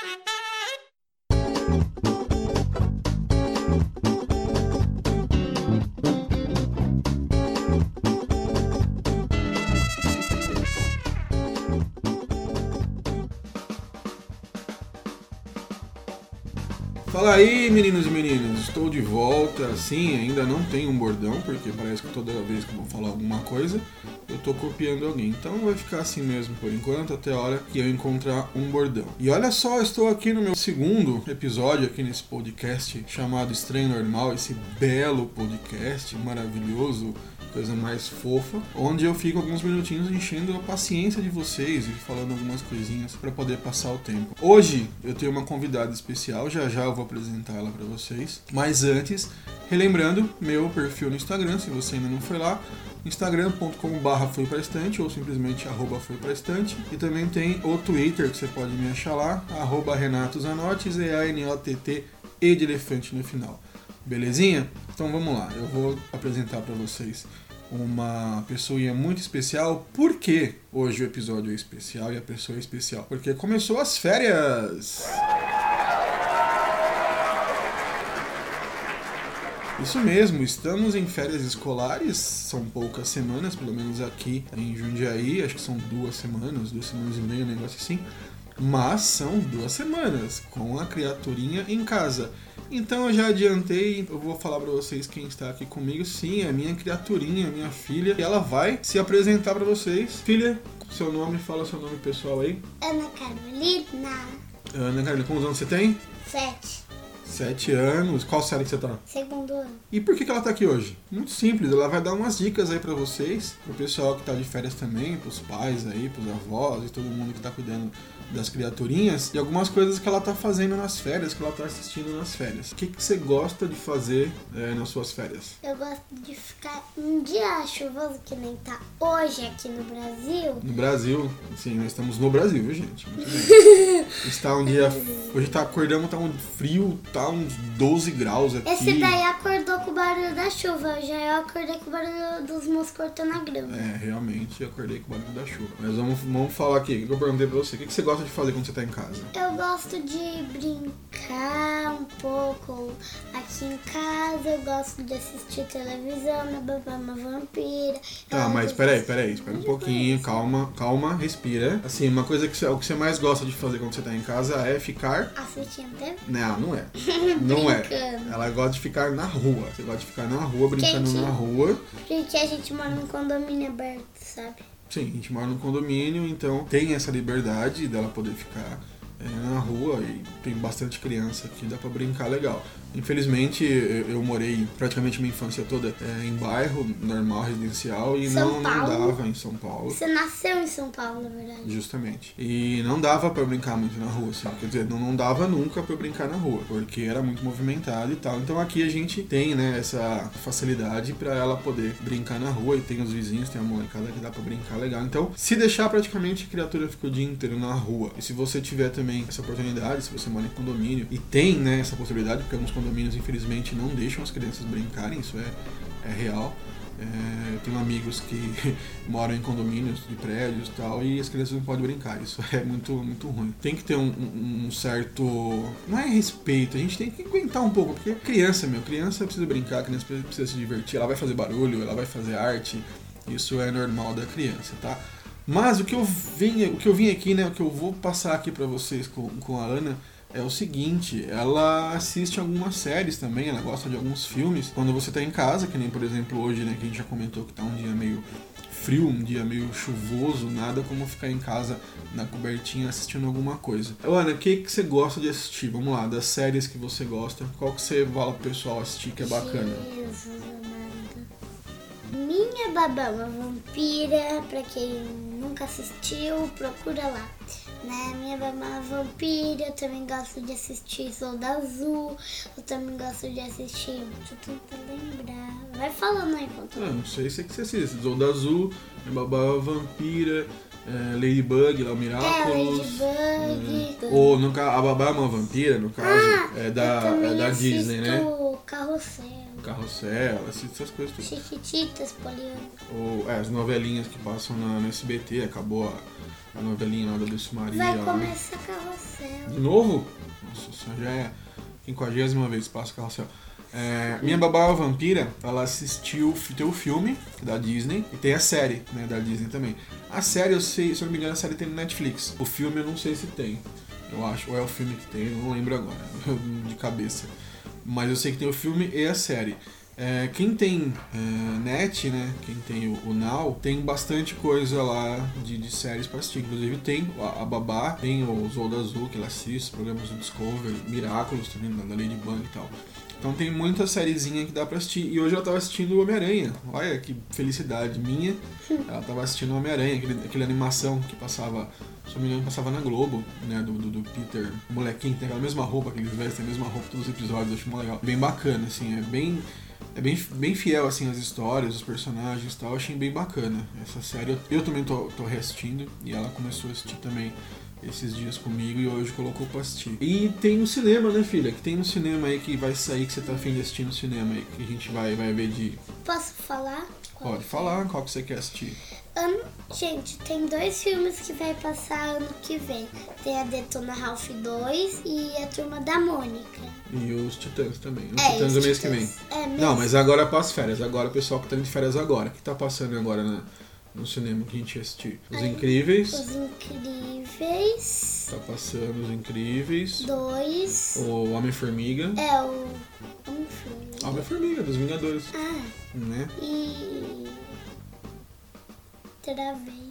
Ha ha ha! Fala aí, meninos e meninas, estou de volta. Sim, ainda não tenho um bordão, porque parece que toda vez que eu vou falar alguma coisa, eu tô copiando alguém. Então vai ficar assim mesmo por enquanto, até a hora que eu encontrar um bordão. E olha só, estou aqui no meu segundo episódio aqui nesse podcast chamado Estranho Normal, esse belo podcast maravilhoso coisa mais fofa, onde eu fico alguns minutinhos enchendo a paciência de vocês e falando algumas coisinhas para poder passar o tempo. Hoje eu tenho uma convidada especial, já já eu vou apresentar ela para vocês, mas antes, relembrando meu perfil no Instagram, se você ainda não foi lá, instagram.com.br foi estante ou simplesmente arroba foi estante e também tem o Twitter que você pode me achar lá, arroba Renato Zanotti, Z-A-N-O-T-T e de elefante no final. Belezinha? Então vamos lá, eu vou apresentar para vocês uma pessoa muito especial. Por que hoje o episódio é especial e a pessoa é especial? Porque começou as férias! Isso mesmo, estamos em férias escolares, são poucas semanas, pelo menos aqui em Jundiaí, acho que são duas semanas, duas semanas e meia, um negócio assim. Mas são duas semanas com a criaturinha em casa. Então eu já adiantei, eu vou falar para vocês quem está aqui comigo. Sim, é minha criaturinha, minha filha. E ela vai se apresentar para vocês. Filha, seu nome, fala seu nome pessoal aí. Ana Carolina. Ana Carolina, quantos anos você tem? Sete. Sete anos. Qual série que você tá? Segundo ano. E por que, que ela tá aqui hoje? Muito simples, ela vai dar umas dicas aí para vocês, pro pessoal que tá de férias também, pros pais aí, pros avós e todo mundo que tá cuidando das criaturinhas e algumas coisas que ela tá fazendo nas férias, que ela tá assistindo nas férias. O que, que você gosta de fazer é, nas suas férias? Eu gosto de ficar um dia chuvoso que nem tá hoje aqui no Brasil. No Brasil, sim, nós estamos no Brasil, viu, gente? Está um dia. Hoje tá acordando, tá um frio, tá uns 12 graus aqui. Esse daí acordou com o barulho da chuva, já eu acordei com o barulho dos moscos cortando a grama. É, realmente, acordei com o barulho da chuva. Mas vamos, vamos falar aqui, o que eu perguntei pra você. O que, que você gosta de fazer quando você tá em casa? Eu gosto de brincar um pouco aqui em casa, eu gosto de assistir televisão, minha babá é uma vampira. Tá, mas peraí, peraí, espera um pouquinho, calma, calma, respira. Assim, uma coisa que você, o que você mais gosta de fazer quando você tá em casa é ficar. Assistindo TV? Não, não é. Não é. Ela gosta de ficar na rua. Você gosta de ficar na rua, brincando Quentinho. na rua. Porque a gente mora num condomínio aberto, sabe? Sim, a gente mora num condomínio, então tem essa liberdade dela poder ficar é, na rua e tem bastante criança aqui, dá pra brincar legal. Infelizmente, eu, morei praticamente minha infância toda é, em bairro normal, residencial, e não, não dava em São Paulo. Você nasceu em São Paulo, na verdade. Justamente. E não dava pra brincar muito na rua, assim. Quer dizer, não, não dava nunca pra eu brincar na rua, porque era muito movimentado e tal. Então aqui a gente tem, né, essa facilidade pra ela poder brincar na rua e tem os vizinhos, tem a molecada que dá pra brincar legal. Então, se deixar praticamente a criatura fica o dia inteiro na rua. E se você tiver também essa oportunidade, se você mora em condomínio e tem, né, essa possibilidade, porque alguns condomínios infelizmente não deixam as crianças brincarem, isso é, é real. É, eu tenho amigos que moram em condomínios de prédios e tal, e as crianças não podem brincar. Isso é muito, muito ruim. Tem que ter um, um- certo. Não é respeito, a gente tem que aguentar um pouco, porque criança, meu, criança precisa brincar, criança precisa se divertir, ela vai fazer barulho, ela vai fazer arte. Isso é normal da criança, tá? Mas o que eu vim, o que eu vim aqui, né, o que eu vou passar aqui pra vocês com, com a Ana é o seguinte, ela assiste algumas séries também, ela gosta de alguns filmes. Quando você tá em casa, que nem por exemplo hoje, né, que a gente já comentou que tá um dia meio frio, um dia meio chuvoso, nada como ficar em casa na cobertinha assistindo alguma coisa. Ana, o que, que você gosta de assistir? Vamos lá, das séries que você gosta, qual que você fala pro pessoal assistir que é bacana? Jesus. Minha babá uma vampira, pra quem nunca assistiu, procura lá. Né? Minha babá é uma vampira, eu também gosto de assistir Solda Azul, eu também gosto de assistir. Deixa eu tentar lembrar. Vai falando aí enquanto. Ah, não sei se é que você assiste. Zolda Azul, Babá Vampira, é, Ladybug, lá o É, Miraculous. Ladybug. é, ou no, a Babá é uma vampira, no caso, é eu da, é da Disney, né? Carrossel. Carrossel, essas coisas tudo. Chiquititas, Poliana. Ou é, as novelinhas que passam na, no SBT, acabou a, a novelinha lá da Dulce Maria. Vai lá. começar Carrossel. De novo? Nossa, isso já é quinquagésima vez que passa o carrossel. É, minha babá vampira, ela assistiu tem o filme da Disney e tem a série né, da Disney também. A série, eu sei, se eu não me engano, a série tem no Netflix. O filme eu não sei se tem. Eu acho, ou é o filme que tem, eu não lembro agora, de cabeça. Mas eu sei que tem o filme e a série. É, quem tem é, net, né? Quem tem o, o, Now, tem bastante coisa lá de, de séries para assistir. Inclusive tem a, a, Babá, tem o Zolda Azul, que ela assiste, programas do Discovery, Miraculous também, da Ladybug e tal. Então tem muita sériezinha que dá pra assistir. E hoje ela tava assistindo o Homem-Aranha. Olha que felicidade minha. Ela tava assistindo o Homem-Aranha, aquele, aquela animação que passava, se não me engano, passava na Globo, né? Do, do, do Peter, o molequinho que tem aquela mesma roupa que eles vestem, a mesma roupa todos os episódios, eu acho muito legal. Bem bacana, assim, é bem. É bem, bem fiel, assim, as histórias, os personagens e tal. Eu achei bem bacana. Essa série eu, eu também tô, tô reassistindo e ela começou a assistir também esses dias comigo e hoje colocou pra assistir. E tem o cinema, né, filha? Que tem um cinema aí que vai sair que você tá afim de assistir no cinema aí, que a gente vai, vai ver de. Posso falar? Qual Pode falar, qual que você quer assistir? Um, gente, tem dois filmes que vai passar ano que vem. Tem a Detona Ralph 2 e a Turma da Mônica. E os Titãs também. Os é, Titãs do mês que vem. É, Não, mas agora passa férias. Agora o pessoal que tá de férias agora. que tá passando agora na no cinema que a gente ia assistir. Os Incríveis. Os Incríveis. Tá passando Os Incríveis. Dois. O Homem-Formiga. É, o Homem-Formiga. Homem-Formiga, dos Vingadores. Ah. Né? E... Travei.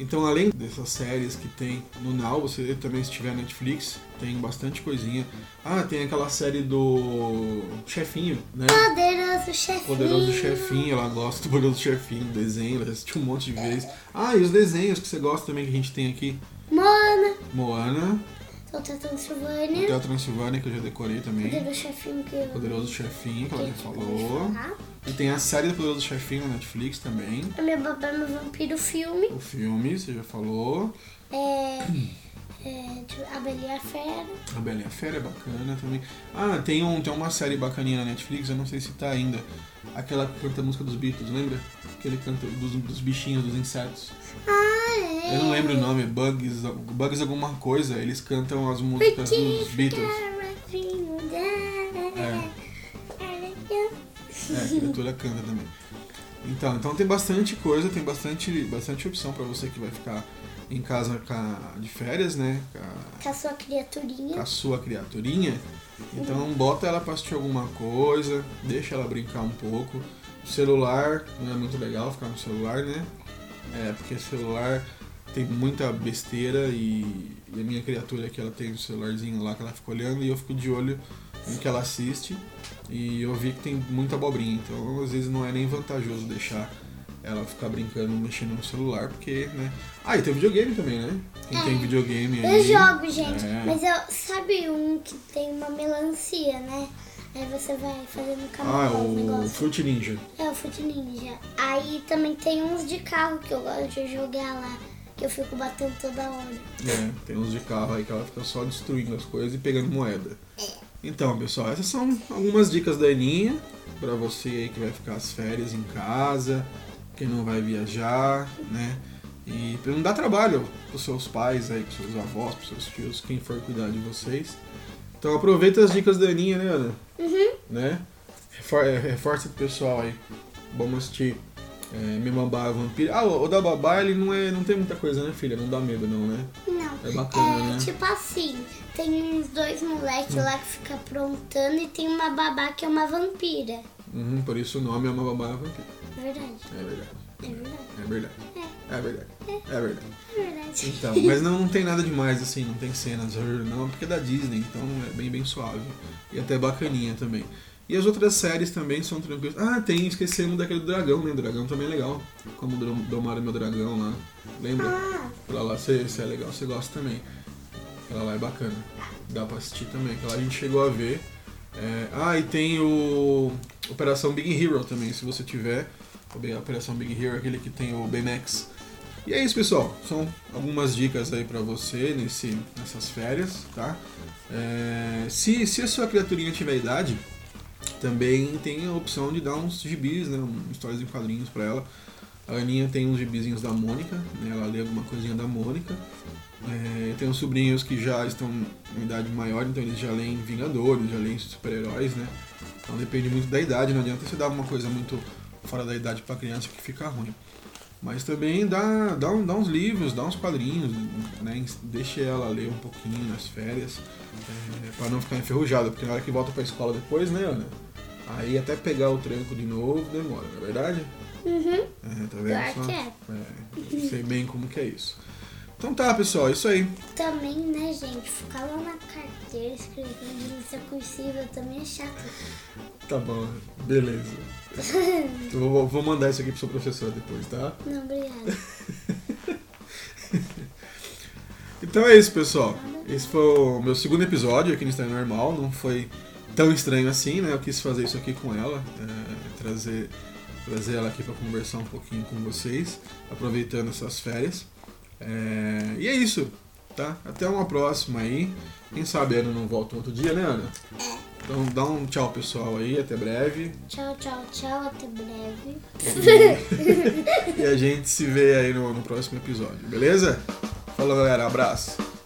Então, além dessas séries que tem no Now, você também se tiver Netflix, tem bastante coisinha. Ah, tem aquela série do Chefinho, né? Poderoso Chefinho. Poderoso Chefinho, ela gosta do Poderoso Chefinho, do desenho, ela assistiu um monte de vezes. Ah, e os desenhos que você gosta também que a gente tem aqui. Moana. Moana. Hotel Transilvânia. Hotel Transilvânia, que eu já decorei também. Poderoso Chefinho, que eu... Poderoso Chefinho, que ela já falou. E tem a série do Poderoso Chefinho na Netflix também. A minha babá é meu vampiro filme. O filme, você já falou. É... é a Bela e a Fera. A Bela e a Fera é bacana também. Ah, tem, um, tem uma série bacaninha na Netflix, eu não sei se tá ainda. Aquela que canta a música dos Beatles, lembra? Aquele canta dos, dos bichinhos, dos insetos. Ah, é. Eu não lembro o nome, Bugs, Bugs alguma coisa. Eles cantam as músicas dos Beatles. É. É, a criatura canta também. Então, então tem bastante coisa, tem bastante, bastante opção para você que vai ficar em casa de férias, né? Com a, com a sua criaturinha. Com a sua criaturinha. Então bota ela pra assistir alguma coisa, deixa ela brincar um pouco. O celular não é muito legal ficar no celular, né? É, porque celular tem muita besteira e, e a minha criatura aqui ela tem um celularzinho lá que ela fica olhando e eu fico de olho no que ela assiste. E eu vi que tem muita abobrinha, então às vezes não é nem vantajoso deixar ela ficar brincando, mexendo no celular, porque, né? Ah, e tem videogame também, né? Quem é, tem videogame aí. Eu jogo, gente, é... mas eu sabe um que tem uma melancia, né? Aí você vai fazendo caminho. Ah, o Fruit Ninja. É, o Fruit Ninja. Aí também tem uns de carro que eu gosto de jogar lá. Que eu fico batendo toda hora. É, tem uns de carro aí que ela fica só destruindo as coisas e pegando moeda. É. Então, pessoal, essas são algumas dicas da Aninha para você aí que vai ficar as férias em casa, quem não vai viajar, né? E para não dar trabalho pros seus pais aí, pros seus avós, pros seus tios, quem for cuidar de vocês. Então aproveita as dicas da Aninha, né, Ana? Uhum. Né? Refor é, reforça pro pessoal aí. Vamos assistir é, Me Babá Vampiro. Ah, o, da Babá, ele não, é, não tem muita coisa, né, filha? Não dá medo, não, né? Não. É bacana, é, né? Tipo assim, tem uns dois moleques hum. lá que ficam aprontando e tem uma babá que é uma vampira. Uhum, por isso o nome é uma babá vampira. É verdade. É verdade. É verdade. É verdade. É. É verdade. É. É verdade. É verdade. Então, mas não, não tem nada demais assim, não tem cenas, não, porque é da Disney, então é bem, bem suave. E até bacaninha também. E as outras séries também são tranquilas. Ah, tem, esquecemos daquele dragão, né? O dragão também é legal. Como domar meu dragão lá. Lembra? Ah. Aquela lá, você é legal, você gosta também. Aquela lá é bacana. Dá pra assistir também. Aquela a gente chegou a ver. É... Ah, e tem o Operação Big Hero também, se você tiver. A Operação Big Hero, aquele que tem o Benex. E é isso, pessoal. São algumas dicas aí pra você nesse, nessas férias, tá? É... Se, se a sua criaturinha tiver idade, também tem a opção de dar uns gibis, né? Um, histórias em quadrinhos pra ela. A Aninha tem uns gibizinhos da Mônica, né? Ela lê alguma coisinha da Mônica. É, eu tenho sobrinhos que já estão em idade maior, então eles já leem Vingadores, já leem super-heróis, né? Então depende muito da idade, não adianta você dar uma coisa muito fora da idade para criança que fica ruim. Mas também dá, dá, um, dá uns livros, dá uns quadrinhos, né? Deixe ela ler um pouquinho nas férias, é, para não ficar enferrujada, porque na hora que volta pra escola depois, né, Ana? Aí até pegar o tranco de novo demora, não é verdade? Uhum. É, tá vendo? Claro que é. É, sei bem como que é isso. Então tá, pessoal, é isso aí. Também, né, gente, ficar lá na carteira escrevendo lista cursiva também é chato. Tá bom, beleza. Vou, vou mandar isso aqui pro seu professor depois, tá? Não, obrigada. Então é isso, pessoal. Esse foi o meu segundo episódio aqui no Estranho Normal. Não foi tão estranho assim, né? Eu quis fazer isso aqui com ela, é, trazer, trazer ela aqui para conversar um pouquinho com vocês, aproveitando essas férias. É, e é isso, tá? Até uma próxima aí. Quem sabe a Ana não volta outro dia, né, Ana? É. Então dá um tchau, pessoal, aí. Até breve. Tchau, tchau, tchau. Até breve. E a gente se vê aí no, no próximo episódio, beleza? Falou, galera. Abraço.